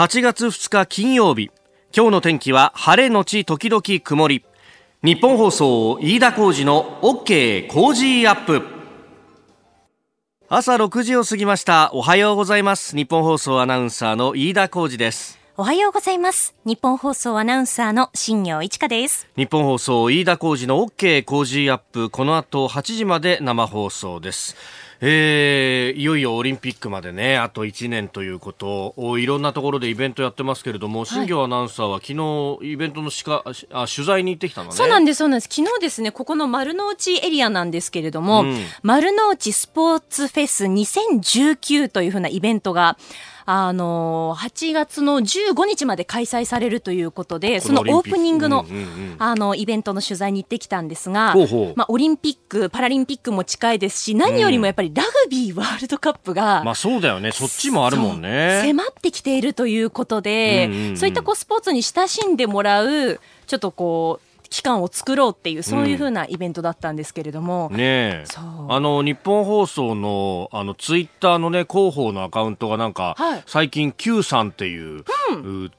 8月2日金曜日。今日の天気は晴れのち時々曇り。日本放送飯田浩二の OK 工事アップ。朝6時を過ぎました。おはようございます。日本放送アナウンサーの飯田浩二です。おはようございます。日本放送アナウンサーの新業一華です。日本放送飯田浩二の OK 工事アップ。この後8時まで生放送ですえー、いよいよオリンピックまでね、あと1年ということを、いろんなところでイベントやってますけれども、新庄アナウンサーは昨日、イベントのしかあ取材に行ってきたのね。そうなんです、そうなんです。昨日ですね、ここの丸の内エリアなんですけれども、うん、丸の内スポーツフェス2019というふうなイベントが、あの8月の15日まで開催されるということで、そのオープニングの、うんうんうん、あのイベントの取材に行ってきたんですが、ほうほう。まあ、オリンピック、パラリンピックも近いですし、何よりもやっぱりラグビーワールドカップが、まあそうだよね、そっちもあるもんね。迫ってきているということで、うんうんうん、そういったこうスポーツに親しんでもらう、ちょっとこう、期間を作ろうっていうそういうふうなイベントだったんですけれども、うん、ねあの日本放送のあのツイッターのね広報のアカウントがなんか、はい、最近 Q さんっていう、うん。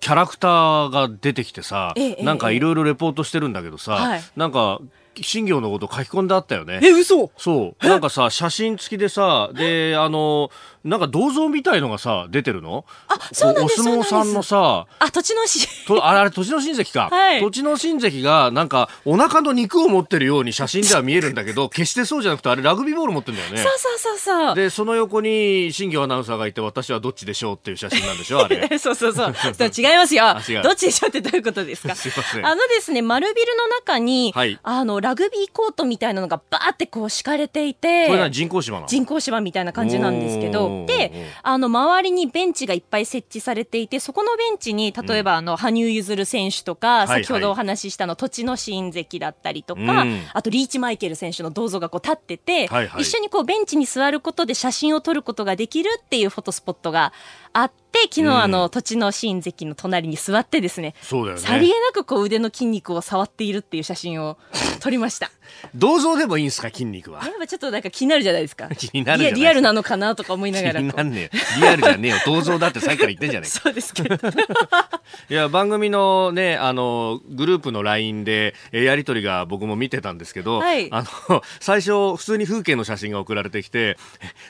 キャラクターが出てきてさ、ええ、なんかいろいろレポートしてるんだけどさ、はい、なんか新業のこと書き込んであったよね。え、嘘そう。なんかさ、写真付きでさ、で、あの、なんか銅像みたいのがさ、出てるの？あ、そうなんですお相撲さんのさ、あ、土地のし、とあれ、あれ、土地の親戚か。はい。土地の親戚が、なんか、お腹の肉を持ってるように写真では見えるんだけど、決してそうじゃなくて、あれ、ラグビーボール持ってるんだよね。そうそうそうそう。で、その横に、新業アナウンサーがいて、私はどっちでしょうっていう写真なんでしょあれ。そうそうそう。違いますよ。どっちでしょうってどういうことですか？すいません。あのですね、丸ビルの中に、はい、あの、ラグビーコートみたいなのがバーってこう敷かれていて、これは人工芝人工芝みたいな感じなんですけど、で、あの、周りにベンチがいっぱい設置されていて、そこのベンチに、例えば、あの、羽生結弦選手とか、先ほどお話ししたの、土地の新関だったりとか、あと、リーチマイケル選手の銅像がこう立ってて、一緒にこう、ベンチに座ることで写真を撮ることができるっていうフォトスポットがあって、昨日、あの、土地の新関の隣に座ってですね、そうだよね。さりげなくこう腕の筋肉を触っているっていう写真を撮りました。銅像でもいいんですか、筋肉は。やっぱちょっとなんか気になるじゃないですか。気になるリアルなのかなとか思いながら。気になんねリアルじゃねえよ。銅像だってさっきから言ってんじゃないか。そうですけど。いや、番組のね、あの、グループの LINE で、えやりとりが僕も見てたんですけど、はい、あの、最初、普通に風景の写真が送られてきて、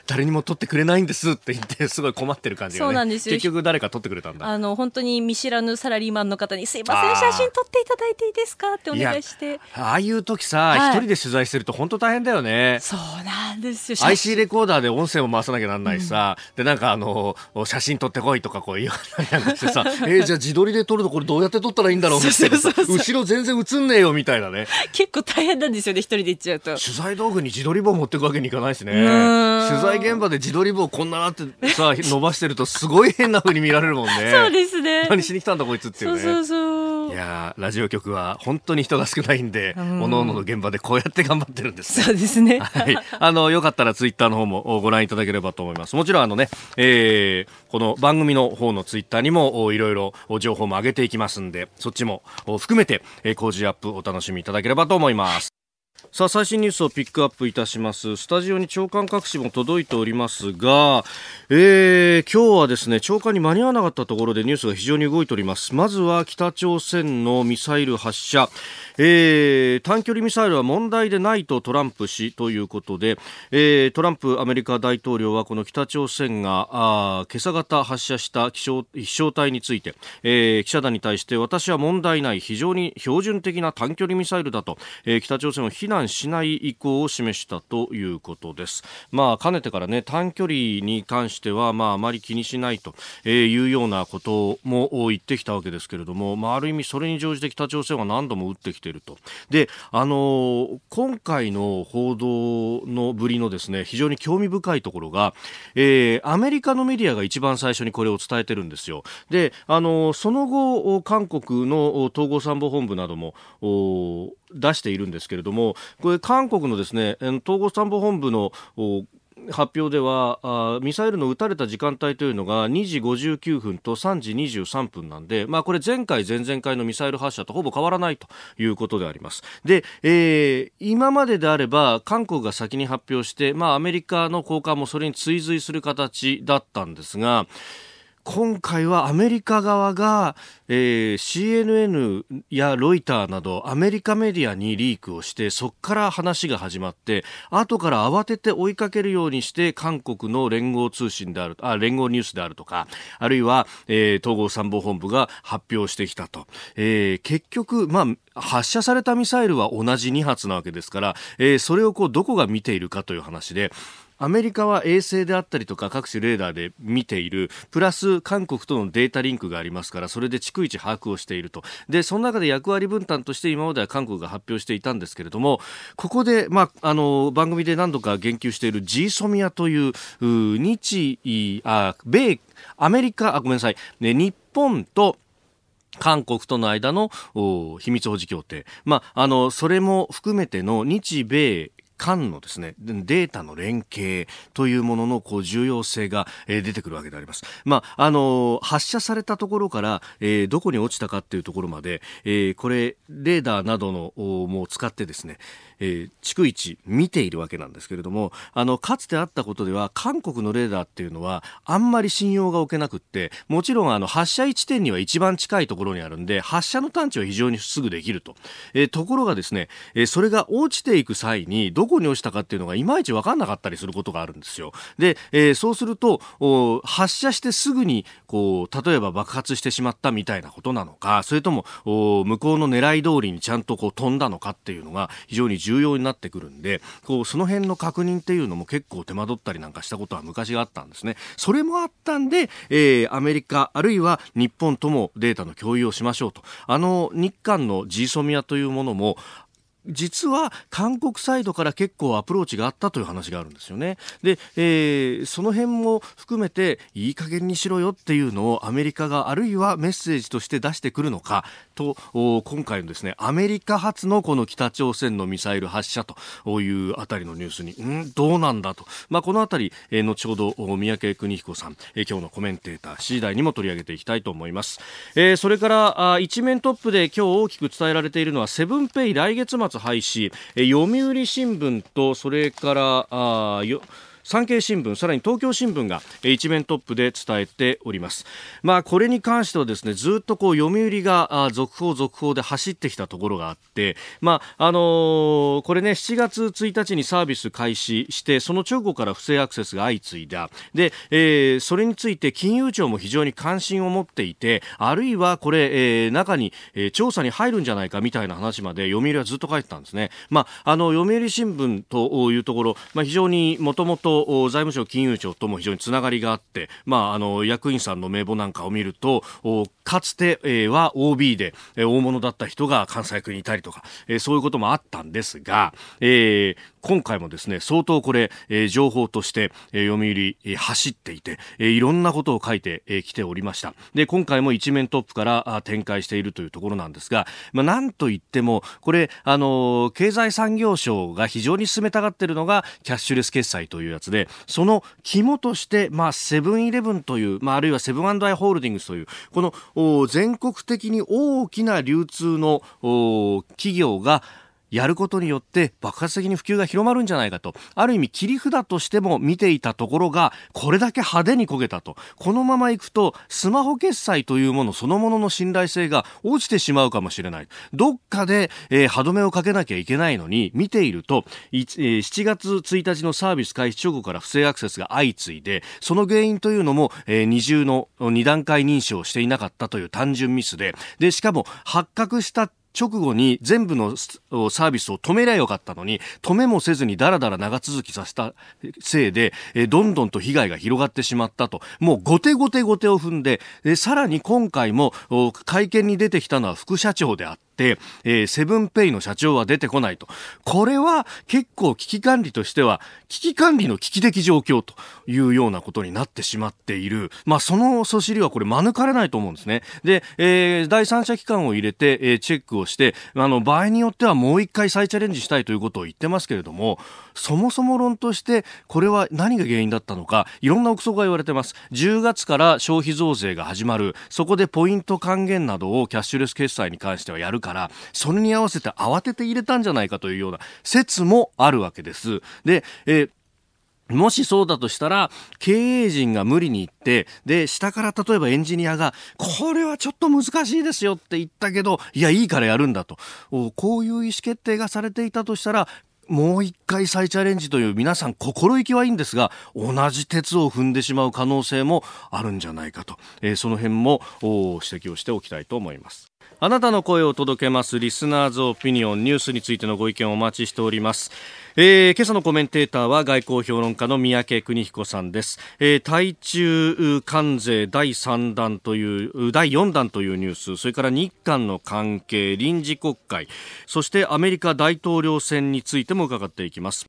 誰にも撮ってくれないんですって言って、すごい困ってる感じがね。そうなんですよ。結局誰か撮ってくれたんだ。あの、本当に見知らぬサラリーマンの方に、すいません、写真撮っていただいていいですかってお願いして。ああいう時さ、一、はい、人で取材してると本当大変だよね。そうなんですよ。IC レコーダーで音声も回さなきゃなんないしさ、うん、で、なんかあの、写真撮ってこいとかこう言われなんかしてさ、えー、じゃあ自撮りで撮るとこれどうやって撮ったらいいんだろうみたいな後ろ全然映んねえよみたいなね。結構大変なんですよね、一人で行っちゃうと。取材道具に自撮り棒持っていくわけにいかないしね。取材現場で自撮り棒こんななってさ、伸ばしてるとすごい変な風に見られるもんね。そうですね。何しに来たんだこいつっていうね。そうそうそう。いやラジオ局は本当に人が少ないんで、おのおのの現場でこうやって頑張ってるんです、ね、そうですね。はい。あの、よかったらツイッターの方もご覧いただければと思います。もちろんあのね、えー、この番組の方のツイッターにもいろいろ情報も上げていきますんで、そっちも含めて、えー、工事アップお楽しみいただければと思います。さあ最新ニュースをピックアップいたしますスタジオに長官各紙も届いておりますが、えー、今日はですね長官に間に合わなかったところでニュースが非常に動いておりますまずは北朝鮮のミサイル発射えー、短距離ミサイルは問題でないとトランプ氏ということで、えー、トランプアメリカ大統領はこの北朝鮮があ今朝方発射した飛翔飛翔体について、えー、記者団に対して私は問題ない非常に標準的な短距離ミサイルだと、えー、北朝鮮を非難しない意向を示したということです。まあ、かねてからね短距離に関してはまああまり気にしないというようなことも言ってきたわけですけれども、まあ、ある意味それに乗じて北朝鮮は何度も撃ってきてていると。で、あの今回の報道のぶりのですね、非常に興味深いところが、えー、アメリカのメディアが一番最初にこれを伝えてるんですよ。で、あのその後、韓国の統合参謀本部なども、出しているんですけれども、これ韓国のですね、統合参謀本部の発表ではあミサイルの撃たれた時間帯というのが2時59分と3時23分なんで、まあ、これ前回、前々回のミサイル発射とほぼ変わらないということであります。で、えー、今までであれば韓国が先に発表して、まあ、アメリカの高官もそれに追随する形だったんですが、今回はアメリカ側が、えー、CNN やロイターなどアメリカメディアにリークをしてそこから話が始まって後から慌てて追いかけるようにして韓国の連合通信であるあ連合ニュースであるとかあるいは、えー、統合参謀本部が発表してきたと、えー、結局、まあ、発射されたミサイルは同じ2発なわけですから、えー、それをこうどこが見ているかという話でアメリカは衛星であったりとか各種レーダーで見ているプラス韓国とのデータリンクがありますからそれで逐一把握をしていると。でその中で役割分担として今までは韓国が発表していたんですけれどもここで、まあ、あの番組で何度か言及している G ソミアという日あ米アメリカあごめんなさい、ね、日本と韓国との間の秘密保持協定、まあ、あのそれも含めての日米間のですね、データの連携というもののこう重要性が、え、出てくるわけであります。まあ、あの、発射されたところから、え、どこに落ちたかっていうところまで、え、これ、レーダーなどのもう使ってですね、えー、逐一見ているわけなんですけれどもあのかつてあったことでは韓国のレーダーっていうのはあんまり信用が置けなくってもちろんあの発射位置点には一番近いところにあるんで発射の探知は非常にすぐできると、えー、ところがですね、えー、それが落ちていく際にどこに落ちたかっていうのがいまいち分かんなかったりすることがあるんですよ。で、えー、そうすると発射してすぐにこう例えば爆発してしまったみたいなことなのかそれとも向こうの狙い通りにちゃんとこう飛んだのかっていうのが非常に重重要になってくるんでこうその辺の確認っていうのも結構手間取ったりなんかしたことは昔があったんですね。それもあったんで、えー、アメリカあるいは日本ともデータの共有をしましょうと。あの日韓の G ソミアというものも実は韓国サイドから結構アプローチがあったという話があるんですよね。で、えー、その辺も含めていい加減にしろよっていうのをアメリカがあるいはメッセージとして出してくるのかと今回のですねアメリカ発のこの北朝鮮のミサイル発射というあたりのニュースにんどうなんだと、まあ、このあたり、えー、後ほど三宅邦彦さん、えー、今日のコメンテーター C 台にも取り上げていきたいと思います。えー、それからあ一面トップで今日大きく伝えられているのはセブンペイ来月末廃止、え読売新聞とそれからあよ産経新聞さらに東京新聞が一面トップで伝えております。まあこれに関してはですねずっとこう読売が続報続報で走ってきたところがあってまああのー、これね7月1日にサービス開始してその直後から不正アクセスが相次いだ。で、えー、それについて金融庁も非常に関心を持っていてあるいはこれ、えー、中に、えー、調査に入るんじゃないかみたいな話まで読売はずっと書いてたんですね。まああの読売新聞というところまあ非常にもともと財務省金融庁とも非常につながりがあって、まあ、あの役員さんの名簿なんかを見るとかつて、は OB で、大物だった人が関西区にいたりとか、そういうこともあったんですが、えー、今回もですね相当これ、情報として、読売、走っていて、いろんなことを書いてき、ておりました。で今回も一面トップから展開しているというところなんですが、まあ、なんといってもこれ、あの、経済産業省が非常に進めたがっているのがキャッシュレス決済というやつでその肝として、まあ、セブンイレブンという、まあ、あるいはセブンアイ・ホールディングスというこの全国的に大きな流通の企業がやることによって爆発的に普及が広まるんじゃないかと。ある意味切り札としても見ていたところがこれだけ派手に焦げたと。このままいくとスマホ決済というものそのものの信頼性が落ちてしまうかもしれない。どっかで、えー、歯止めをかけなきゃいけないのに見ていると、えー、7月1日のサービス開始直後から不正アクセスが相次いでその原因というのも、えー、二重の2段階認証をしていなかったという単純ミスで。でしかも発覚した直後に全部のサービスを止めりゃよかったのに止めもせずにだらだら長続きさせたせいで、えどんどんと被害が広がってしまったと。もう後手後手後手を踏んでさらに今回も会見に出てきたのは副社長であった、えー、セブンペイの社長は出てこないと。これは結構危機管理としては、危機管理の危機的状況というようなことになってしまっている。まあ、そのそしりはこれ免れないと思うんですね。で、えー、第三者機関を入れて、えー、チェックをして、あの、場合によってはもう一回再チャレンジしたいということを言ってますけれども、そもそも論として、これは何が原因だったのか、いろんな憶測が言われてます。10月から消費増税が始まる。そこでポイント還元などをキャッシュレス決済に関してはやるかからそれに合わせて慌てて入れたんじゃないかというような説もあるわけです。で、えーもしそうだとしたら、経営陣が無理に言って、で、下から例えばエンジニアが、これはちょっと難しいですよって言ったけど、いや、いいからやるんだと。こういう意思決定がされていたとしたら、もう一回再チャレンジという皆さん心意気はいいんですが、同じ鉄を踏んでしまう可能性もあるんじゃないかと、えー、その辺も指摘をしておきたいと思います。あなたの声を届けますリスナーズオピニオンニュースについてのご意見をお待ちしております。えー、今朝のコメンテーターは外交評論家の三宅邦彦さんです、えー、対中関税第3弾という第4弾というニュースそれから日韓の関係臨時国会そしてアメリカ大統領選についても伺っていきます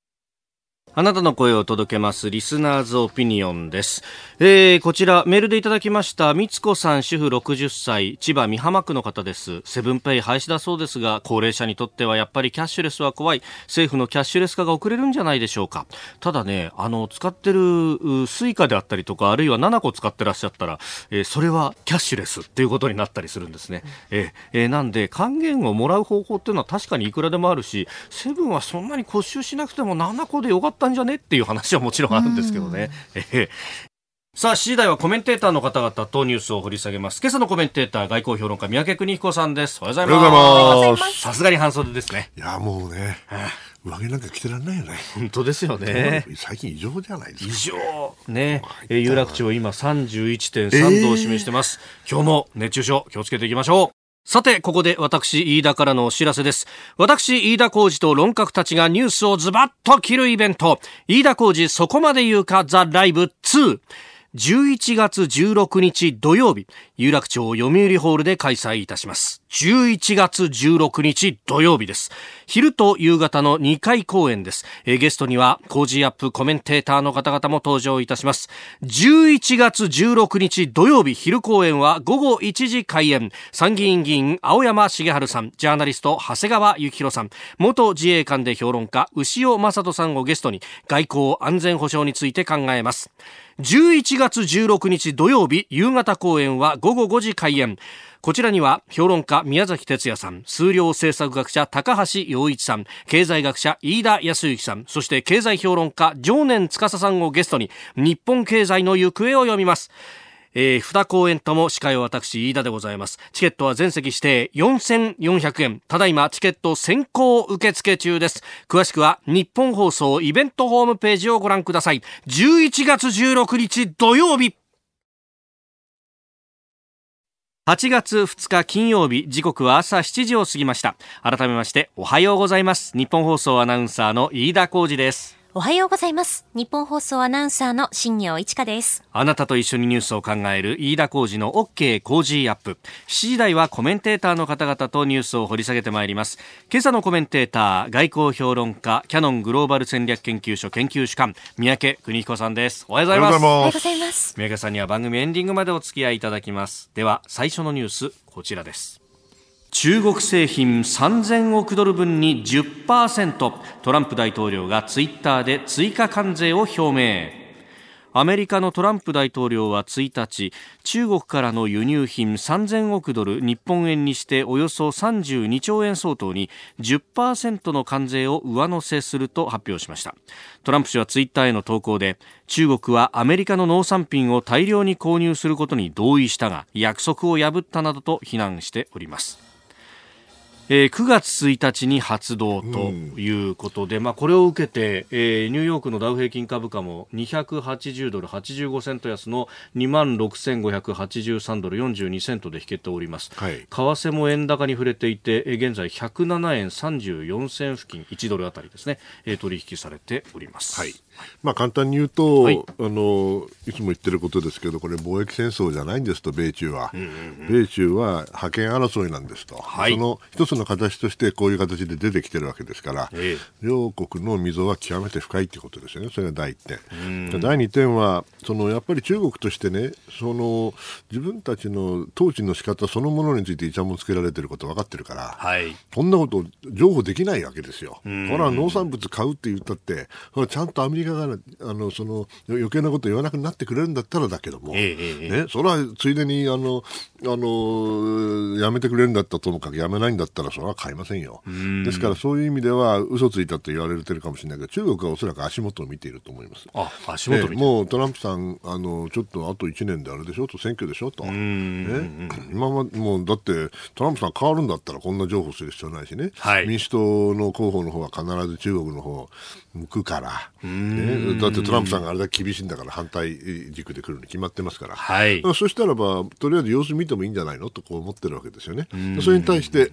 あなたの声を届けますリスナーズオピニオンです。えー、こちらメールでいただきましたみつこさん主婦60歳千葉美浜区の方です。セブンペイ廃止だそうですが高齢者にとってはやっぱりキャッシュレスは怖い政府のキャッシュレス化が遅れるんじゃないでしょうか。ただね、あの使ってるスイカであったりとかあるいは nanaco使ってらっしゃったら、えー、それはキャッシュレスっていうことになったりするんですね。えー、えー、なんで還元をもらう方法っていうのは確かにいくらでもあるしセブンはそんなに固収しなくても7個でよかったったんじゃね？っていう話はもちろんあるんですけどね。さあ、7時台はコメンテーターの方々とニュースを掘り下げます。今朝のコメンテーター、外交評論家、三宅邦彦さんです。おはようございます。さすがに半袖ですね。いや、もうね。上着なんか着てらんないよね。本当ですよね。最近異常じゃないですか。異常。ね。え有楽町今31.3度を示してます、えー。今日も熱中症気をつけていきましょう。さて、ここで私、飯田からのお知らせです。私、飯田浩二と論客たちがニュースをズバッと切るイベント、飯田浩二そこまで言うか？ザ・ライブ2。11月16日土曜日、有楽町読売ホールで開催いたします。11月16日土曜日です。昼と夕方の2回公演です。えゲストには、コージーアップコメンテーターの方々も登場いたします。11月16日土曜日昼公演は午後1時開演。参議院議員青山茂春さん、ジャーナリスト長谷川幸宏さん、元自衛官で評論家牛尾正人さんをゲストに外交安全保障について考えます。11月16日土曜日夕方公演は午後5時開演こちらには評論家宮崎哲也さん、数量政策学者高橋洋一さん、経済学者飯田康之さん、そして経済評論家常年司さんをゲストに日本経済の行方を読みます。えー、二公演とも司会は私、飯田でございます。チケットは全席指定4400円。ただいまチケット先行受付中です。詳しくは日本放送イベントホームページをご覧ください。11月16日土曜日。8月2日金曜日時刻は朝7時を過ぎました改めましておはようございます日本放送アナウンサーの飯田浩二ですおはようございます。日本放送アナウンサーの新業一華です。あなたと一緒にニュースを考える飯田浩二の OK 工事アップ。7時台はコメンテーターの方々とニュースを掘り下げてまいります。今朝のコメンテーター、外交評論家、キャノングローバル戦略研究所研究主幹、三宅邦彦さんです。おはようございます。おはようございます。三宅さんには番組エンディングまでお付き合いいただきます。では、最初のニュース、こちらです。中国製品3000億ドル分に10%トランプ大統領がツイッターで追加関税を表明。アメリカのトランプ大統領は1日中国からの輸入品3000億ドル日本円にしておよそ32兆円相当に10%の関税を上乗せすると発表しました。トランプ氏はツイッターへの投稿で中国はアメリカの農産品を大量に購入することに同意したが約束を破ったなどと非難しております。えー、9月1日に発動ということで、うん、まあ、これを受けて、えー、ニューヨークのダウ平均株価も280ドル85セント安の2万6583ドル42セントで引けております、はい、為替も円高に触れていて、えー、現在107円34銭付近1ドルあたりですね、えー、取引されております。はいまあ、簡単に言うと、はい、あのいつも言ってることですけどこれ貿易戦争じゃないんですと米中は、うんうんうん、米中は覇権争いなんですと、はい、その一つの形としてこういう形で出てきてるわけですから、ええ、両国の溝は極めて深いということですよね。それが第一点。第二点はそのやっぱり中国としてねその自分たちの統治の仕方そのものについていちゃもんつけられてること分かってるから、はい、こんなこと譲歩できないわけですよ。ほら農産物買うって言ったってちゃんとアメリカカがあのその余計なこと言わなくなってくれるんだったらだけども、えー、ね、それはついでにあのあのやめてくれるんだったらともかくやめないんだったらそれは買いませんよ。ですからそういう意味では嘘ついたと言われてるかもしれないけど中国はおそらく足元を見ていると思います。あ足元、ね、もうトランプさんあのちょっとあと1年であれでしょ？と選挙でしょ？と、ね、今まもうだってトランプさん変わるんだったらこんな情報する必要ないしね、はい、民主党の候補の方は必ず中国の方向くから、ね、だってトランプさんがあれだけ厳しいんだから反対軸で来るに決まってますから、はい、そしたらばとりあえず様子見てもいいんじゃないのとこう思ってるわけですよね。それに対して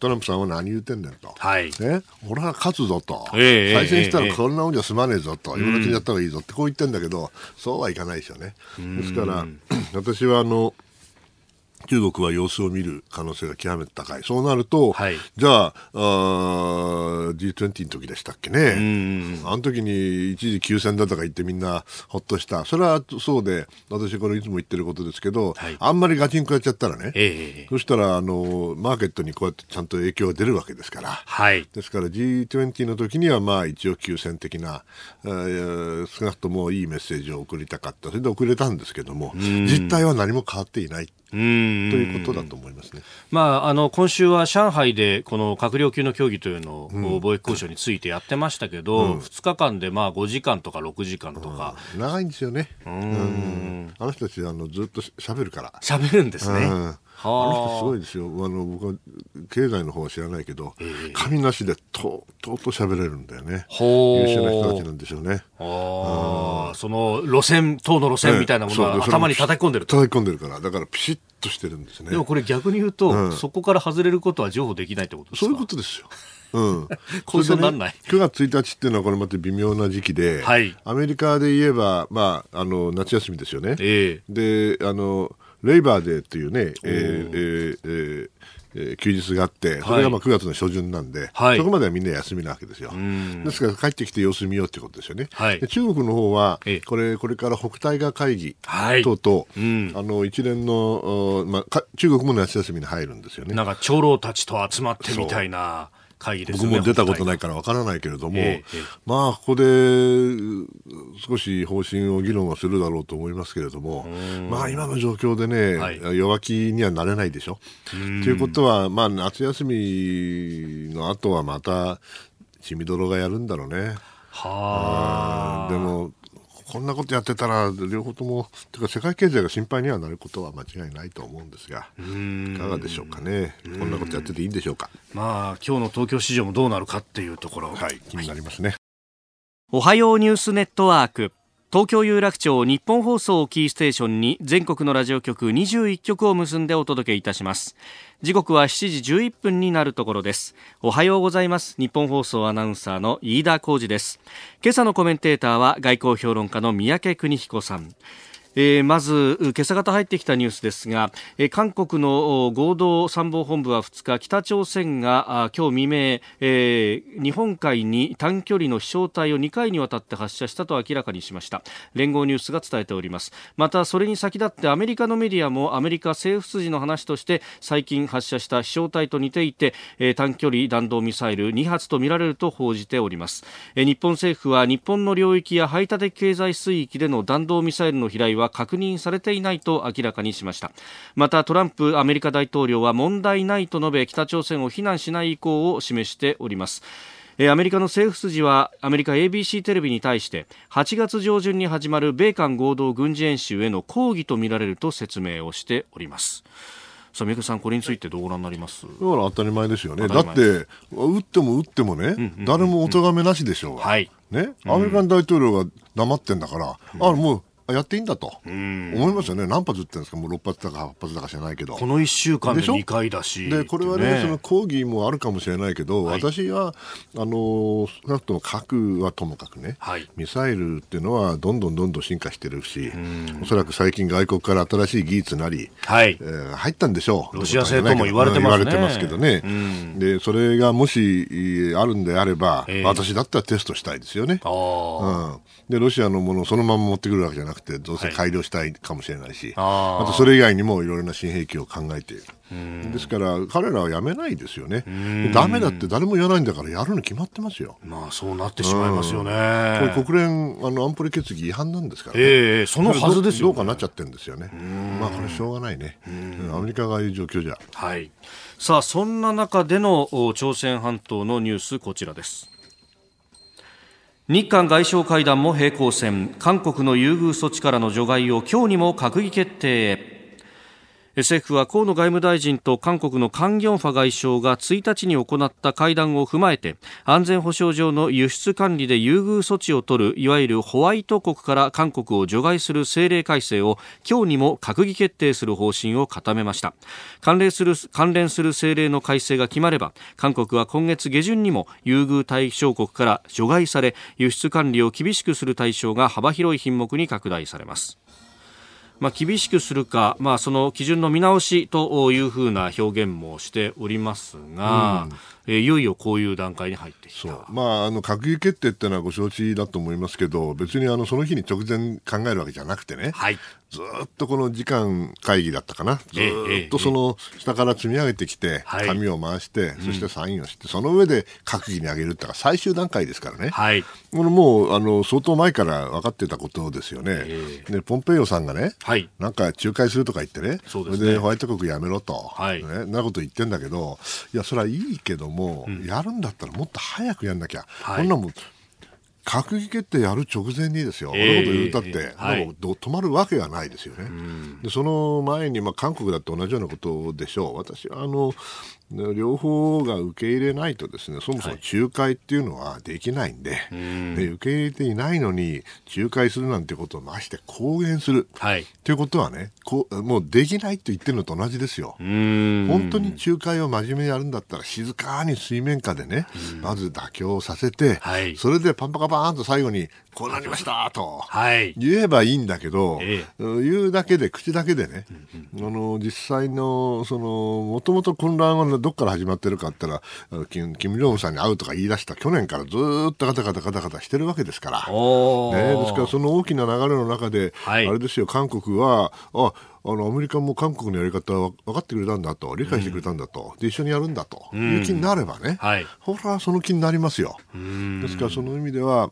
トランプさんは何言ってんねんと、はい。ね、俺は勝つぞと、えー、再選したらこんなもんじゃ済まねえぞと、今のうちにやった方がいいぞってこう言ってんだけど、そうはいかないですよね。ですから、私はあの中国は様子を見る可能性が極めて高い。そうなると、はい、じゃああ、G20 の時でしたっけね。あの時に一時休戦だとか言ってみんなほっとした。それはそうで、私これいつも言ってることですけど、はい、あんまりガチンコやっちゃったらね、えー、そしたらあのマーケットにこうやってちゃんと影響が出るわけですから。はい、ですから G20 の時にはまあ一応休戦的な、えー、少なくともいいメッセージを送りたかった。それで送れたんですけども、実態は何も変わっていない。ということだと思いますね、まあ、あの今週は上海でこの閣僚級の協議というのを貿易交渉についてやってましたけど、うん、2日間でまあ5時間とか6時間とか、うん、長いんですよね、うん。あの人たちあのずっとしゃべるから。しゃべるんですね。あの人すごいですよ。あの僕は経済の方は知らないけど、えー、紙なしでととうと喋れるんだよね。優秀な人たちなんでしょうね。あその路線、党の路線みたいなものは頭に叩き込んでる叩き込んでるから、だからピシッとしてるんですね。でもこれ逆に言うと、うん、そこから外れることは譲歩できないってことですか？そういうことですよ。うん、交渉なんない、ね、9月1日っていうのはこれまた微妙な時期で、はい、アメリカで言えば、まあ、あの夏休みですよね。えー、であのレイバーデーっていうね、えーえーえーえー、休日があって、それがまあ9月の初旬なんで、はい、そこまではみんな休みなわけですよ。ですから帰ってきて様子見ようということですよね。はい、中国の方は、これ、これから北大河会議等々、はいあの一連の、まあ、中国も夏休みに入るんですよね。なんか長老たちと集まってみたいな。会議です、ね、僕も出たことないからわからないけれども、えー、まあ、ここで少し方針を議論はするだろうと思いますけれども、まあ、今の状況でね、はい、弱気にはなれないでしょ。ということは、まあ、夏休みの後はまた、血みどろがやるんだろうね。はあ。でも、こんなことやってたら両方ともてか世界経済が心配にはなることは間違いないと思うんですがいかがでしょうかね。こんなことやってていいんでしょうか。まあ今日の東京市場もどうなるかっていうところ。はい気になりますね、おはようニュースネットワーク東京有楽町日本放送キーステーションに全国のラジオ局21局を結んでお届けいたします。時刻は7時11分になるところです。おはようございます。日本放送アナウンサーの飯田浩二です。今朝のコメンテーターは外交評論家の三宅邦彦さん。えー、まず今朝方入ってきたニュースですが、えー、韓国の合同参謀本部は2日北朝鮮が今日未明、えー、日本海に短距離の飛翔体を2回にわたって発射したと明らかにしました。連合ニュースが伝えております。またそれに先立ってアメリカのメディアもアメリカ政府筋の話として最近発射した飛翔体と似ていて、えー、短距離弾道ミサイル2発とみられると報じております、えー、日本政府は日本の領域や排他的経済水域での弾道ミサイルの飛来はは確認されていないと明らかにしました。またトランプアメリカ大統領は問題ないと述べ北朝鮮を非難しない意向を示しております。アメリカの政府筋はアメリカ ABC テレビに対して8月上旬に始まる米韓合同軍事演習への抗議とみられると説明をしております。さあ三宅さん、これについてどうご覧になります？だから当たり前ですよね、だって、打っても打ってもね、うんうんうん、誰もお咎めなしでしょう。が、はい、ね、アメリカン大統領が黙ってんだから、うん、あもうやっていいんだと。思いますよね、何発撃ってるんですか、もう6発だか8発だか知らないけど、この1週間で2回だし、でこれはね、ね。その抗議もあるかもしれないけど、はい、私はあの少なくとも核はともかくね、はい、ミサイルっていうのはどんどんどんどん進化してるし、おそらく最近、外国から新しい技術なり、はい。えー、入ったんでしょう、ロシア製とも言われてます、ね、ますけどね、でそれがもしあるんであれば、えー、私だったらテストしたいですよね。うん、でロシアのものをそのまま持ってくるわけじゃなくてどうせ改良したいかもしれないし、はい、あとそれ以外にもいろいろな新兵器を考えている。ですから彼らはやめないですよね、だめだって誰も言わないんだからやるの決まってますよ。まあそうなってしまいますよね。これ国連あの安保理決議違反なんですからね、えー、そのはずですよ、ね、どうかなっちゃってるんですよね。まあこれしょうがないね、アメリカがああいう状況じゃ。はい。さあそんな中での朝鮮半島のニュースこちらです日韓外相会談も平行線。韓国の優遇措置からの除外を今日にも閣議決定へ。政府は河野外務大臣と韓国のカン・ギョンファ外相が1日に行った会談を踏まえて安全保障上の輸出管理で優遇措置を取るいわゆるホワイト国から韓国を除外する政令改正を今日にも閣議決定する方針を固めました。関連する関連する政令の改正が決まれば韓国は今月下旬にも優遇対象国から除外され輸出管理を厳しくする対象が幅広い品目に拡大されます。まあ、厳しくするか、まあ、その基準の見直しというふうな表現もしておりますが、うん。えー、いよいよこういう段階に入ってきた。まあ、あの閣議決定っていうのはご承知だと思いますけど、別にあのその日に直前考えるわけじゃなくてね、はい、ずっとこの時間会議だったかな、ずっとその下から積み上げてきて、紙を回して、そしてサインをして、その上で閣議に上げるってのは最終段階ですからね、はい、これもうあの相当前から分かってたことですよね。でポンペイオさんがね、はい、なんか仲介するとか言ってね、それでホワイト国やめろと、はい、ね、なこと言ってんだけど、いや、それはいいけども、うん、やるんだったらもっと早くやんなきゃ、はい、こんなもん閣議決定やる直前にですよ、えー、こと言うたって、はい、止まるわけがないですよね。でその前に、まあ、韓国だって同じようなことでしょう、私はあの両方が受け入れないとですねそもそも仲介っていうのはできないんではい、で受け入れていないのに仲介するなんてことをまして公言する、はい、ということはねこうもうできないと言ってるのと同じですよ。本当に仲介を真面目にやるんだったら静かに水面下でねまず妥協させて、はい、それでパンパカパーンと最後にこうなりましたと、はい、言えばいいんだけど、ええ、言うだけで口だけでね、うんうん、あの実際のそのもともと混乱はどこから始まってるかって言ったら金金正恩さんに会うとか言い出した去年からずっとガタガタガタガタしてるわけですから、ね、ですからその大きな流れの中で、はい、あれですよ韓国はああのアメリカも韓国のやり方は分かってくれたんだと理解してくれたんだと、うん、で一緒にやるんだという気になればね、はい、ほらその気になりますよ。ですからその意味では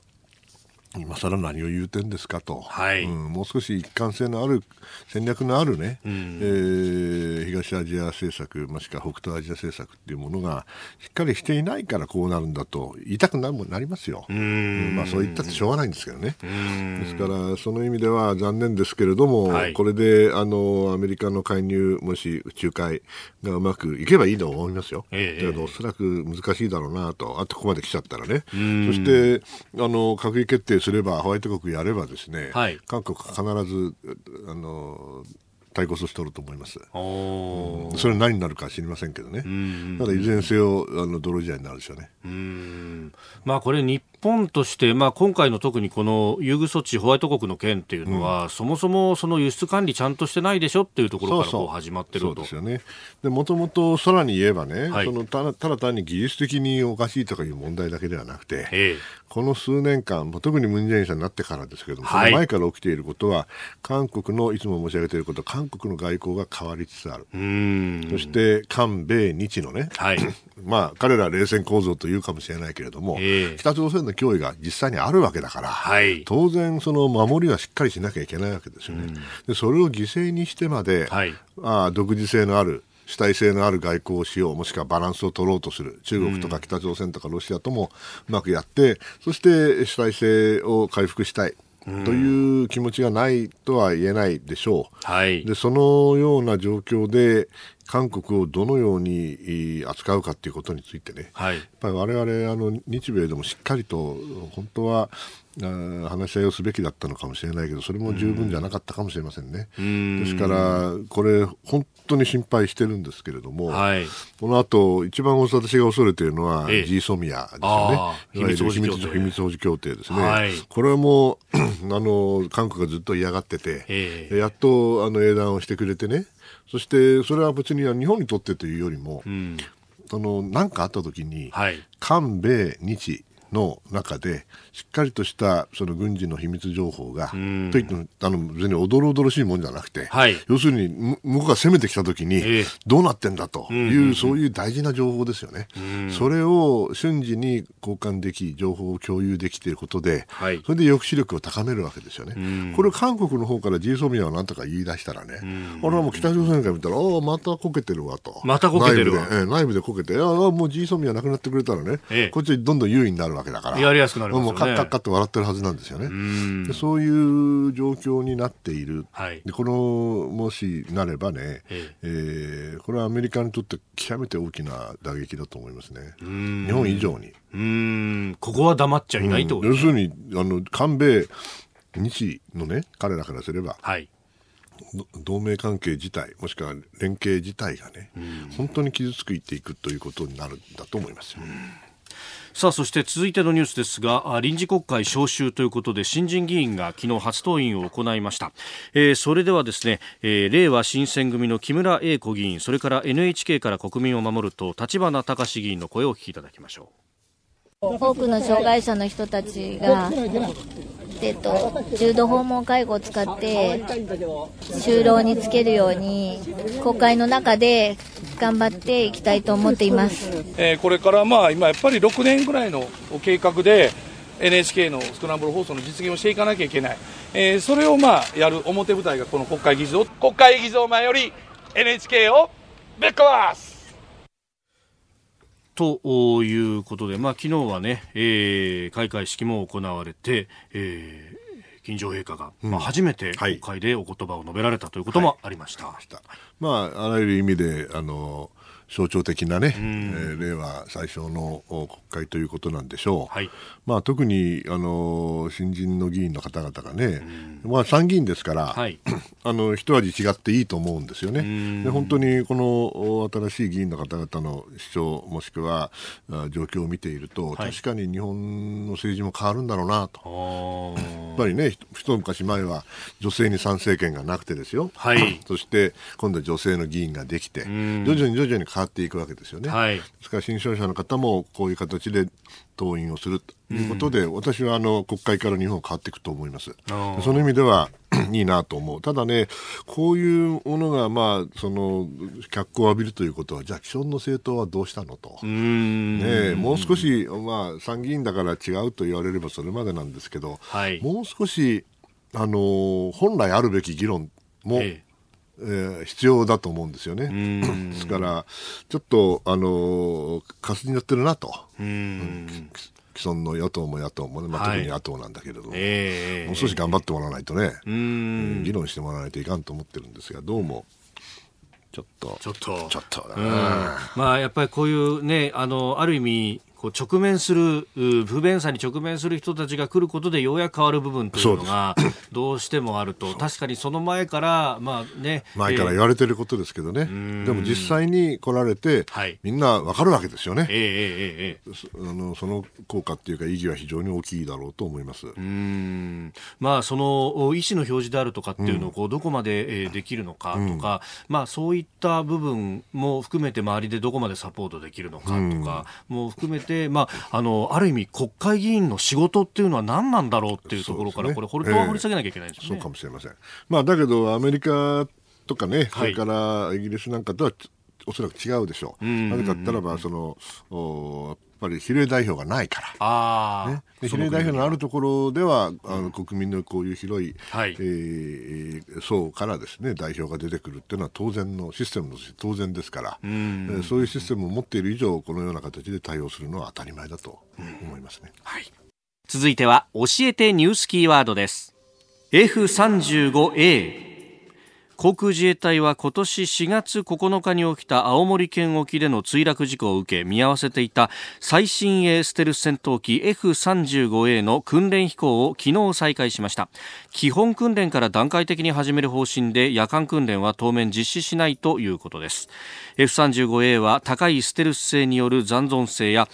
今更何を言うてんですかと、はい、うん、もう少し一貫性のある戦略のあるね、うん、えー、東アジア政策もしくは北東アジア政策っていうものがしっかりしていないからこうなるんだと言いたくななりますよ、うん、まあ、そう言ったってしょうがないんですけどね、ですからその意味では残念ですけれども、はい、これであのアメリカの介入もし仲介がうまくいけばいいと思いますよ、ええ、だけどおそらく難しいだろうなと。あとここまで来ちゃったらね、そしてあの閣議決定すればホワイト国やればですね、はい、韓国必ずあの対抗措置取ると思います。うん、それ何になるか知りませんけどね。ただいずれにせよあの泥試合になるでしょうね。うんまあこれ日本として、まあ、今回の特にこの優遇措置、ホワイト国の件っていうのは、うん、そもそもその輸出管理ちゃんとしてないでしょっていうところからこう始まってると。そうですよね。でもともとさらに言えばね、はい、そのたただ単に技術的におかしいとかいう問題だけではなくて、ええ、この数年間、特にムン・ジェインさんになってからですけども、はい、その前から起きていることは、韓国のいつも申し上げていること、韓国の外交が変わりつつある。そして、韓米日のね、はい、まあ、彼ら冷戦構造というかもしれないけれども、え北朝鮮の脅威が実際にあるわけだから、はい、当然、その守りはしっかりしなきゃいけないわけですよね。でそれを犠牲にしてまで、はい、あ独自性のある主体性のある外交をしよう、もしくはバランスを取ろうとする、中国とか北朝鮮とかロシアともうまくやって、そして主体性を回復したい。という気持ちがないとは言えないでしょう。はい、でそのような状況で韓国をどのように扱うかということについてね、はい、やっぱり我々あの日米でもしっかりと本当は話し合いをすべきだったのかもしれないけどそれも十分じゃなかったかもしれませんね。ですからこれ本当に心配してるんですけれども、はい、この後一番私が恐れているのは、ええ、G ソミアですよね。秘密保持協定。ですね、はい、これはもう あの韓国がずっと嫌がってて、え、やっとあの英断をしてくれてねそしてそれは別に日本にとってというよりも、うん、その何かあった時に、はい、韓米日の中でしっかりとしたその軍事の秘密情報が、といってもあの別におどろおどろしいもんじゃなくて、はい、要するに向こうが攻めてきたときに、どうなってんだという、そういう大事な情報ですよね。それを瞬時に交換でき、情報を共有できていることで、はい、それで抑止力を高めるわけですよね。これ韓国の方から GSOMIA はなんとか言い出したらね、俺はもう北朝鮮から見たら、ああ、またこけてるわと。またこけてる。わ。内部で、え内部でこけて、ああ、もう GSOMIA なくなってくれたらね、ええ、こっちどんどん優位になるわけだから。やりやすくなりますよね。もうカッカッカッと笑ってるはずなんですよね。でそういう状況になっている。はい、でこのもしなればね、ええー、これはアメリカにとって極めて大きな打撃だと思いますね。日本以上に。うんここは黙っちゃいないと、要するにあの韓米日のね彼らからすれば、はい、同盟関係自体もしくは連携自体がね、本当に傷ついていくということになるんだと思いますよ。さあそして続いてのニュースですが臨時国会召集ということで新人議員が昨日初登院を行いました、えー、それではですね、えー、令和新選組の木村英子議員それから NHK から国民を守ると立花隆議員の声をお聞きいただきましょう。多くの障害者の人たちが、えっと、重度訪問介護を使って就労につけるように国会の中で頑張っていきたいと思っています、えー、これからまあ今やっぱり6年ぐらいの計画で NHK のスクランブル放送の実現をしていかなきゃいけない、えー、それをまあやる表舞台がこの国会議事堂。国会議事堂前より NHK をぶっ壊す。ということで、まあ、昨日はね、えー、開会式も行われて、えー、金城陛下が、まあ、初めて国会でお言葉を述べられたということもありました。はいはい、まあ、あらゆる意味で、あの、象徴的なね、えー、令和最初の国会ということなんでしょう、はい、まあ、特にあの新人の議員の方々がね、まあ、参議院ですから、はい、あの一味違っていいと思うんですよね。で本当にこの新しい議員の方々の主張もしくは状況を見ていると、はい、確かに日本の政治も変わるんだろうなと。やっぱりね一昔前は女性に参政権がなくてですよ、はい、そして今度は女性の議員ができて徐々に徐々に変わっていくわけですよね。はい、ですから新商社の方もこういう形で党員をするということで、うん、私はあの国会から日本変わっていくと思います。その意味では いいなと思う。ただね、こういうものが、まあ、その、脚光を浴びるということは、じゃあ、既存の政党はどうしたのと。ね、もう少し、まあ、参議院だから違うと言われればそれまでなんですけど、はい、もう少し、あの、本来あるべき議論も、えええー、必要だと思うんですよね。ですから、ちょっと、あの、かすになってるなと。既存の与党も野党も、ね、まあ、特に野党なんだけれども、えー、もう少し頑張ってもらわないとね、うん、議論してもらわないといかんと思ってるんですが、どうも。ちょっと、ちょっと、ちょっと、まあ、やっぱりこういうね、あの、ある意味、こう直面する不便さに直面する人たちが来ることでようやく変わる部分というのがどうしてもあると。確かにその前からまあね前から言われてることですけどね、えー、でも実際に来られて、はい、みんなわかるわけですよね、えーえーえー、あのその効果っていうか意義は非常に大きいだろうと思います。うん。まあその意思の表示であるとかっていうのをこうどこまで、えー、できるのかとか、うん、まあそういった部分も含めて周りでどこまでサポートできるのかとかも含めて、まあ、あのある意味、国会議員の仕事っていうのは何なんだろうっていうところから、ね、これ、本当は掘り下げなきゃいけないんですよね、えー、そうかもしれません。まあ、だけど、アメリカとかね、それからイギリスなんかとは、おそらく違うでしょう。なぜかったらば、その、おぱり比例代表がないから、あね、で比例代表のあるところでは、あの国民のこういう広い、はい、えー、層からですね代表が出てくるっていうのは当然のシステムとして当然ですから、うえー、そういうシステムを持っている以上このような形で対応するのは当たり前だと思いますね、はい、続いては教えてニュースキーワードです。F35A 航空自衛隊は今年4月9日に起きた青森県沖での墜落事故を受け見合わせていた最新鋭ステルス戦闘機 F35A の訓練飛行を昨日再開しました。基本訓練から段階的に始める方針で夜間訓練は当面実施しないということです。F35A は高いステルス性による残存性や、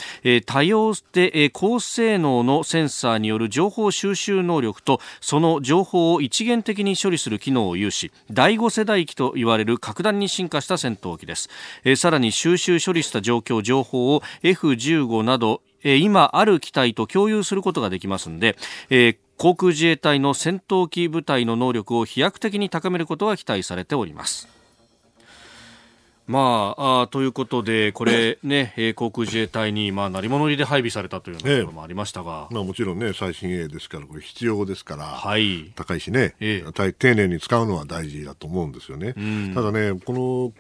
多様で、高性能のセンサーによる情報収集能力とその情報を一元的に処理する機能を有し第5世代機と言われる格段に進化した戦闘機です、えさらに収集処理した状況情報を F15 など今ある機体と共有することができますので、えー航空自衛隊の戦闘機部隊の能力を飛躍的に高めることが期待されております。まあ、あということで、これ ね、えー、航空自衛隊に、まあ、鳴り物入りで配備されたというところもありましたが、えまあ、もちろんね、最新鋭ですから、これ必要ですから、はい、高いしね、えー、丁寧に使うのは大事だと思うんですよね。ただね、この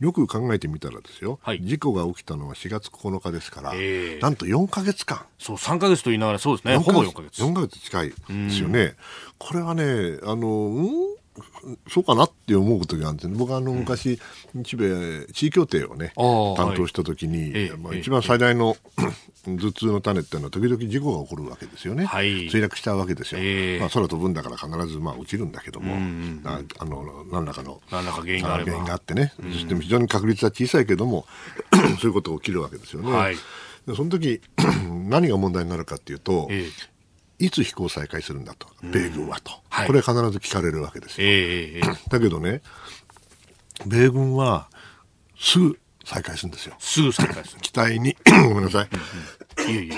よく考えてみたらですよ、はい、事故が起きたのは4月9日ですから、えー、なんと4か月間。そう、3か月と言いながら、そうですね、ほぼ4か月。4か月近いですよね。これはね、あの、うん？そうかなって思う時があるんですね。僕はあの昔、日米地位協定をね、担当した時に、はい、まあ、一番最大の 頭痛の種っていうのは時々事故が起こるわけですよね。はい、墜落しちゃうわけですよ。えー、まあ、空飛ぶんだから必ずまあ落ちるんだけども、ああの何らかの何らか原因があ原因があってね、そして非常に確率は小さいけども そういうことが起きるわけですよね。はい、その時 何が問題になるかっていうと、えーいつ飛行再開するんだと、米軍はと、はい、これ必ず聞かれるわけですよ。えー、だけどね、米軍はすぐ再開するんですよ。すぐ再開する。機体に、ごめんなさい。いえいえ。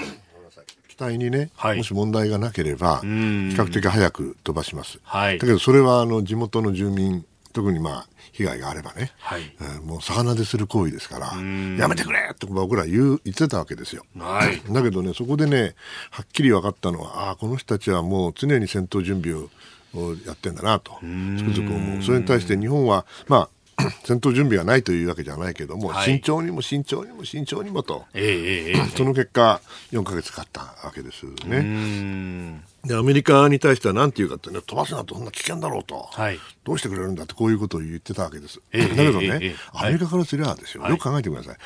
機体にね、はい、もし問題がなければ、比較的早く飛ばします。はい、だけど、それはあの地元の住民、特にまあ、被害があればね、はい。えー、もう魚でする行為ですから、やめてくれって僕ら言う言ってたわけですよ。はい、だけどね、そこでね、はっきり分かったのは、ああ、この人たちはもう常に戦闘準備ををやってんだなと、つくづく思う。それに対して日本は、まあ、戦闘準備がないというわけじゃないけども、はい、慎重にも慎重にも慎重にもと、えー、その結果、4か月かかったわけですね。でアメリカに対しては何て言うかってね飛ばすなとそんな危険だろうと、はい、どうしてくれるんだってこういうことを言ってたわけです、えー、だけどね、えー、アメリカからすればですよ、はい、よく考えてください、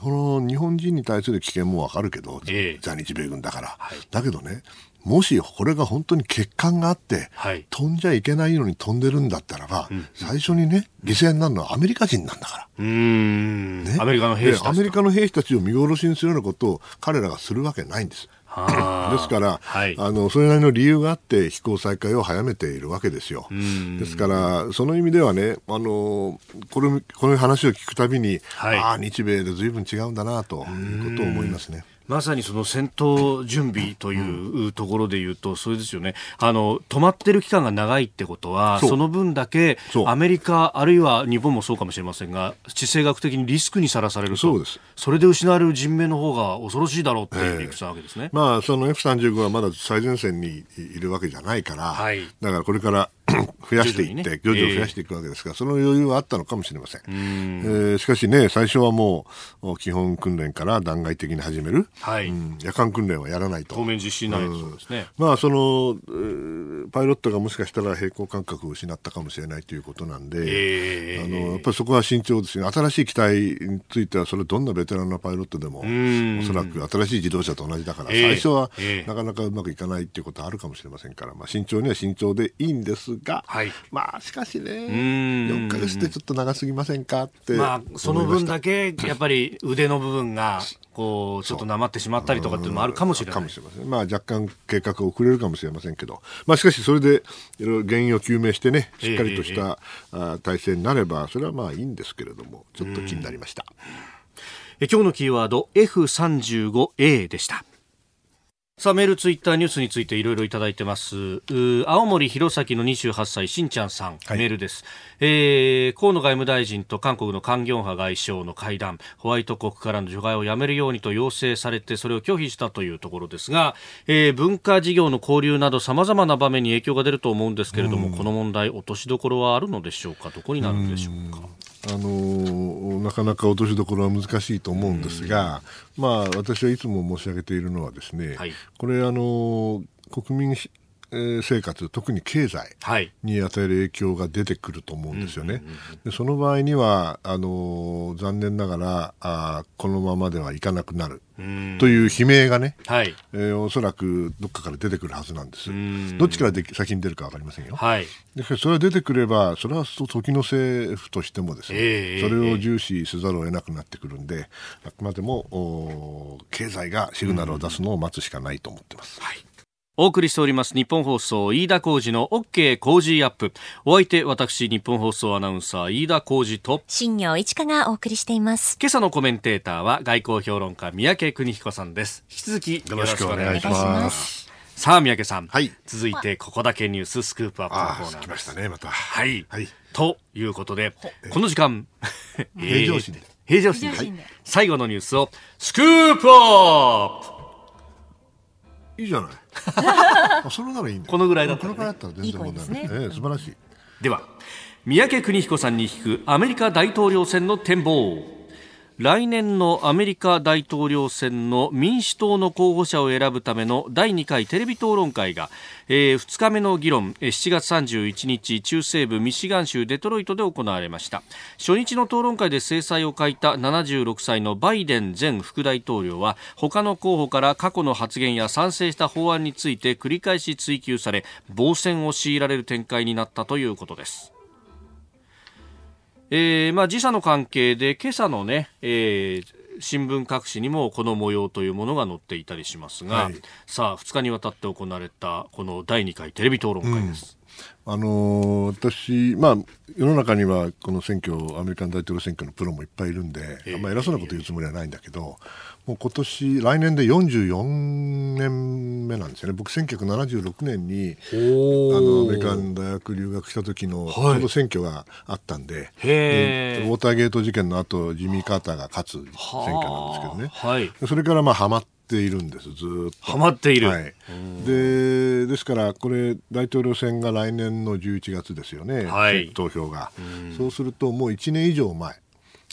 この日本人に対する危険もわかるけど、えー、在日米軍だから、はい、だけどねもしこれが本当に欠陥があって、はい、飛んじゃいけないのに飛んでるんだったらば、うん、最初にね、犠牲になるのはアメリカ人なんだから。うん、ね、アメリカの兵士アメリカの兵士たちを見殺しにするようなことを彼らがするわけないんです。ですから、はい、あのそれなりの理由があって飛行再開を早めているわけですよ。ですから、その意味ではね、あのこれこの話を聞くたびに、はい、ああ、日米でずいぶん違うんだなということを思いますね。まさにその戦闘準備というところでいうと、それですよね。あの、止まってる期間が長いってことは、その分だけ、アメリカ、あるいは日本もそうかもしれませんが、地政学的にリスクにさらされると。そうです。それで失われる人命の方が恐ろしいだろうっていう理屈なわけですね。えー、まあ、その F35 はまだ最前線にいるわけじゃないから、はい、だからこれから 増やしていって、徐々に増やしていくわけですから、その余裕はあったのかもしれません。えー、しかしね、最初はもう、基本訓練から段階的に始める。はい。うん、夜間訓練はやらないと。当面実施ないと、そうですね。まあ、その、えー、パイロットがもしかしたら平行感覚を失ったかもしれないということなんで、えー、あの、やっぱりそこは慎重ですね。新しい機体については、それどんなベテランのパイロットでも、おそらく新しい自動車と同じだから、最初はなかなかうまくいかないっていうことはあるかもしれませんから、まあ、慎重には慎重でいいんですが、はい、まあ、しかしね、4か月ってちょっと長すぎませんかって。まあ、その分だけ、やっぱり腕の部分が、こう、ちょっとなまってしまったりとかっていうのもあるかもしれない。かもしれません。まあ、若干計画遅れるかもしれませんけど、まあ、しかしそれで、いろいろ原因を究明してね、しっかりとした、えー、体制になれば、それはまあいいんですけれども、ちょっと気になりました。え今日のキーワード、F35A でした。さあメールツイッターニュースについていろいろいただいてます。青森弘前の28歳しんちゃんさん、はい、メールです、えー、河野外務大臣と韓国のカン・ギョンハ外相の会談。ホワイト国からの除外をやめるようにと要請されてそれを拒否したというところですが、えー、文化事業の交流などさまざまな場面に影響が出ると思うんですけれどもこの問題落としどころはあるのでしょうか？どこになるんでしょうか？あのなかなか落としどころは難しいと思うんですが、まあ、私はいつも申し上げているのはですね、はい、これあの国民生活特に経済に与える影響が出てくると思うんですよね。でその場合にはあの残念ながらあこのままではいかなくなるという悲鳴がね、はいえー、おそらくどっかから出てくるはずなんです。どっちからで先に出るか分かりませんよ。はい、でそれが出てくればそれは時の政府としてもですね、えー、それを重視せざるを得なくなってくるんであくまでもお経済がシグナルを出すのを待つしかないと思ってます。はいお送りしております日本放送飯田浩二の OK 工事アップ。お相手私日本放送アナウンサー飯田浩二と。新業一華がお送りしています。今朝のコメンテーターは外交評論家三宅邦彦さんです。引き続きよろしくお願いします。さあ三宅さん、はい、続いてここだけニューススクープアップのコーナー来ましたねまた。はい、はい、ということでこの時間。平常心で、平常心で、はい、最後のニュースをスクープアップいいじゃない。あそれならいいんだこのぐらいだったら、ね、このぐらいだったら全然問題ない。いいね、ええ、素晴らしい。では、三宅邦彦さんに聞くアメリカ大統領選の展望。来年のアメリカ大統領選の民主党の候補者を選ぶための第2回テレビ討論会が、えー、2日目の議論7月31日中西部ミシガン州デトロイトで行われました。初日の討論会で制裁を書いた76歳のバイデン前副大統領は他の候補から過去の発言や賛成した法案について繰り返し追及され暴戦を強いられる展開になったということです。えー、まあ、時差の関係で今朝のね、えー、新聞各紙にもこの模様というものが載っていたりしますが、はい、さあ2日にわたって行われたこの第2回テレビ討論会です。うん、あのー、私、まあ、世の中にはこの選挙アメリカン大統領選挙のプロもいっぱいいるんで、えー、まあ、偉そうなこと言うつもりはないんだけど、もう今年来年で44年目なんですよね。僕1976年にあのアメリカン大学留学した時のちょうど選挙があったんで、はい、ウォーターゲート事件の後ジミー・カーターが勝つ選挙なんですけどね、はい、それからまあはまっているんですずっと。はまっている、はい、でですからこれ大統領選が来年の11月ですよね、はい、投票が。そうするともう1年以上前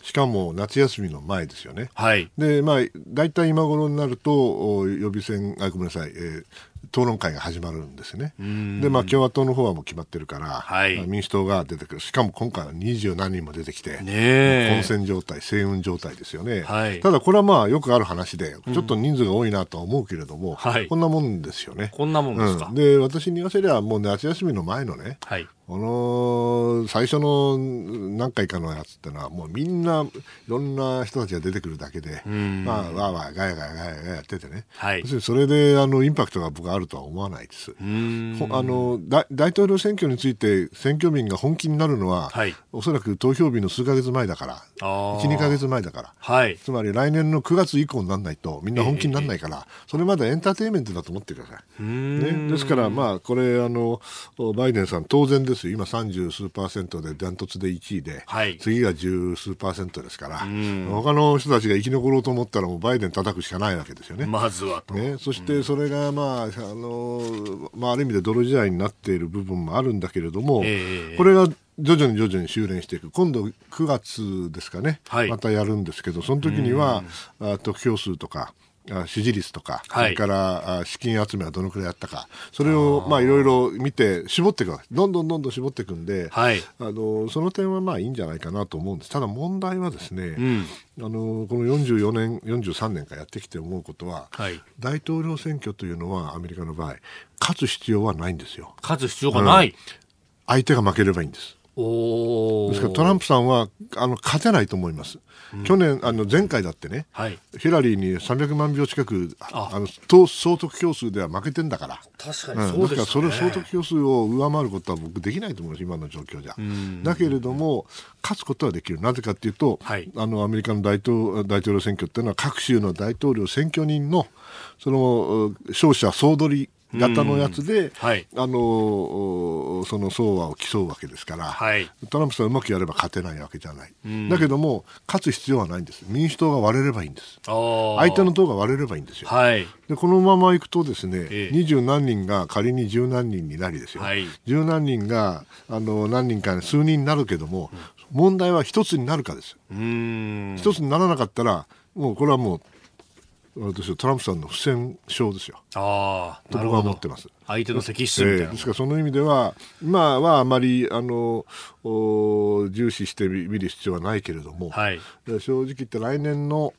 しかも夏休みの前ですよね。はい。で、まあ、大体今頃になると、予備選、あ、ごめんなさい、えー、討論会が始まるんですね。で、まあ、共和党の方はもう決まってるから、はい、民主党が出てくる。しかも今回は二十何人も出てきて、混戦状態、星雲状態ですよね。はい、ただ、これはまあ、よくある話で、ちょっと人数が多いなとは思うけれども、うん、こんなもんですよね。こんなもんですか。うん、で、私に言わせりゃ、もう夏休みの前のね、はい、この最初の何回かのやつってのはもうみんないろんな人たちが出てくるだけで、まあ、わーわーガヤガヤガヤガヤやっててね、はい、それであのインパクトが僕はあるとは思わないです。あの大統領選挙について選挙民が本気になるのは、はい、おそらく投票日の数か月前だから1、2か月前だから、はい、つまり来年の9月以降にならないとみんな本気にならないから、えー、それまでエンターテインメントだと思ってください。ね、ですから、まあ、これあのバイデンさん当然です今30数パーセントでダントツで1位で、はい、次が十数パーセントですから、他の人たちが生き残ろうと思ったらもうバイデン叩くしかないわけですよね。まずはね、そしてそれが、まああのまあ、ある意味で泥時代になっている部分もあるんだけれども、えー、これが徐々に徐々に修練していく。今度9月ですかね、はい、またやるんですけどその時には得票数とか支持率とか、はい、それから資金集めはどのくらいあったか、それをまあいろいろ見て、絞っていくどんどんどんどん絞っていくんで、はい、あのその点はまあいいんじゃないかなと思うんです、ただ問題はですね、うん、あのこの44年、43年間やってきて思うことは、はい、大統領選挙というのは、アメリカの場合、勝つ必要はないんですよ。勝つ必要がない、うん、相手が負ければいいんです。ですからトランプさんはあの勝てないと思います。去年、あの前回だってね、はい、ヒラリーに300万票近く、あ。の総得票数では負けてんだから、確かにそうです、ね、だからそれ総得票数を上回ることは僕、できないと思います、今の状況じゃ。だけれども、勝つことはできる、なぜかというと、はい、あのアメリカの大統大統領選挙っていうのは、各州の大統領選挙人のその勝者総取り型のやつで、はい、あのその相和を競うわけですから、はい、トランプさんうまくやれば勝てないわけじゃない、だけども勝つ必要はないんです。民主党が割れればいいんです。相手の党が割れればいいんですよ、はい、でこのままいくとですね二十、何人が仮に十何人になりですよ。十、はい、何人があの何人か数人になるけども、問題は一つになるかです。一つにならなかったらもうこれはもう私はトランプさんの不戦勝ですよ。ああ、と僕は思ってます。相手の石質みたいな、えー、ですからその意味では、今はあまりあの重視してみる必要はないけれども、はい、正直言って来年のね、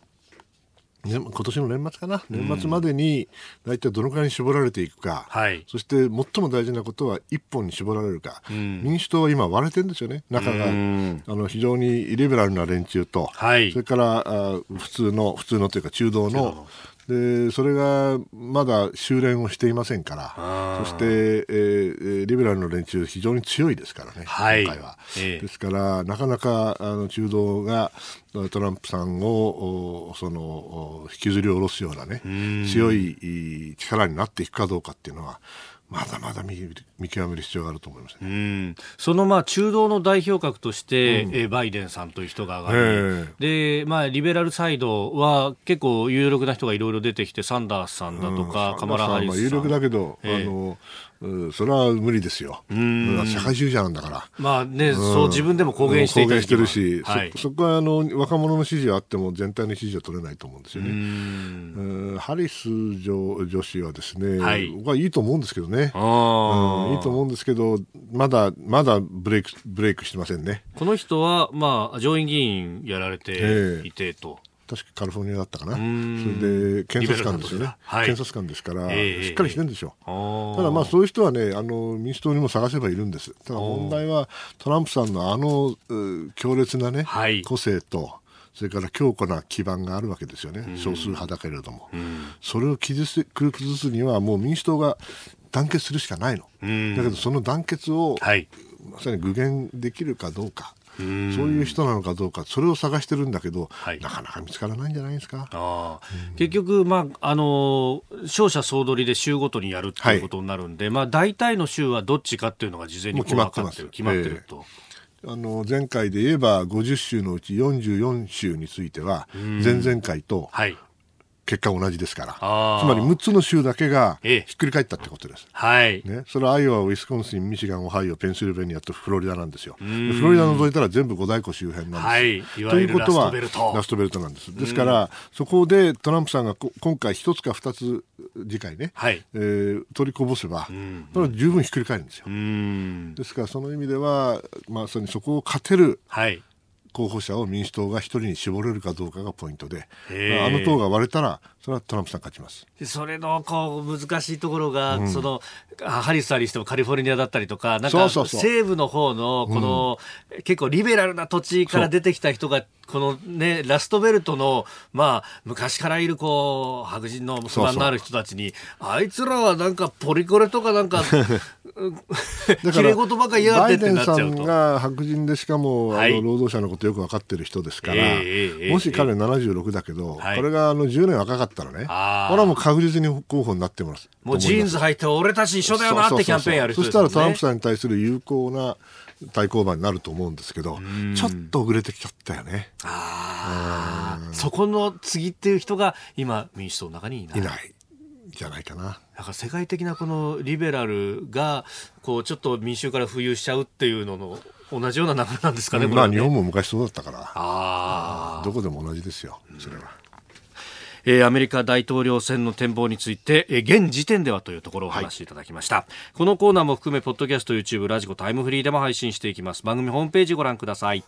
今年の年末かな、年末までに大体どのくらいに絞られていくか、はい、そして最も大事なことは一本に絞られるか、うん、民主党は今、割れてるんですよね、中が、あの非常にイレベラルな連中と、はい、それからあ普通の、普通のというか、中道の、ででそれがまだ修練をしていませんからそして、えー、リベラルの連中非常に強いですからね、はい、今回は、えー、ですからなかなかあの中道がトランプさんをその引きずり下ろすようなね強い力になっていくかどうかっていうのはまだまだ見見極める必要があると思います、ね、うん。そのまあ中道の代表格として、うん、えバイデンさんという人が上がり、でまあ、リベラルサイドは結構有力な人がいろいろ出てきてサンダースさんだとか、うん、カマラ・ハリスさん、有力だけど、あのうん、それは無理ですよ。うん、社会主義者なんだから。まあね、うん、そう自分でも公言してい公言してるし、はい、そそこはあの若者の支持はあっても全体の支持は取れないと思うんですよね。うんハリス女女子はですね、はい、僕はいいと思うんですけどね。うん、いいと思うんですけど、まだまだブレイクブレイクしてませんね。この人はまあ上院議員やられていてと。えー確かカリフォルニアだったかな、それで検察官ですよね、は。い、検察官ですから、えー、しっかりしてるんですよ、ただまあそういう人はねあの民主党にも探せばいるんです、ただ問題はトランプさんのあの強烈なね、はい、個性と、それから強固な基盤があるわけですよね、少数派だけれども、それを崩す崩すには、もう民主党が団結するしかないの、だけどその団結を、はい、まさに具現できるかどうか。そういう人なのかどうか、それを探してるんだけど、はい、なかなか見つからないんじゃないですか？あ結局、まあ、あの、勝者総取りで州ごとにやるっていうことになるんで、はい、まあ、大体の州はどっちかっていうのが事前に決まってます。決まってると。えー、あの前回で言えば50州のうち44州については前々回と結果同じですから、つまり6つの州だけがひっくり返ったってことです。はい。ね、それはアイオワ、ウィスコンシン、ミシガン、オハイオ、ペンシルベニアとフロリダなんですよ。フロリダ除いたら全部五大湖周辺なんです。はい。ということは、ラストベルトなんです。ですから、そこでトランプさんが今回一つか二つ次回ね、はい、えー、取りこぼせば、それは十分ひっくり返るんですよ。ですから、その意味では、まあ、そこを勝てる、はい候補者を民主党が一人に絞れるかどうかがポイントで、あの党が割れたら、それはトランプさん勝ちます。それのこう難しいところが、うん、そのハリスさんにしてもカリフォルニアだったりとか、なんか西部の方のこの、うん、結構リベラルな土地から出てきた人が、このね、ラストベルトの、まあ、昔からいるこう、白人の不満のある人たちに、あいつらはなんかポリコレとかなんか、きれ言葉が嫌がってってなっちゃうと。バイデンさんが白人でしかも、はい、あの労働者のことよく分かってる人ですから、えー、もし彼76だけど、えー、これがあの10年若かったらね、これはもう確実に候補になってます。もうジーンズ履いて俺たち一緒だよなってキャンペーンやる人、ね、そしたらトランプさんに対する有効な対抗馬になると思うんですけど、ちょっと遅れてきちゃったよね。ああ。そこの次っていう人が今民主党の中にいない。いない。じゃないかな。だから世界的なこのリベラルがこうちょっと民衆から浮遊しちゃうっていうのの同じような流れなんですかね。まあ日本も昔そうだったから。ああ。どこでも同じですよ。それは。えー、アメリカ大統領選の展望について、えー、現時点ではというところをお話しいただきました、はい、このコーナーも含めポッドキャスト YouTube ラジコタイムフリーでも配信していきます。番組ホームページご覧ください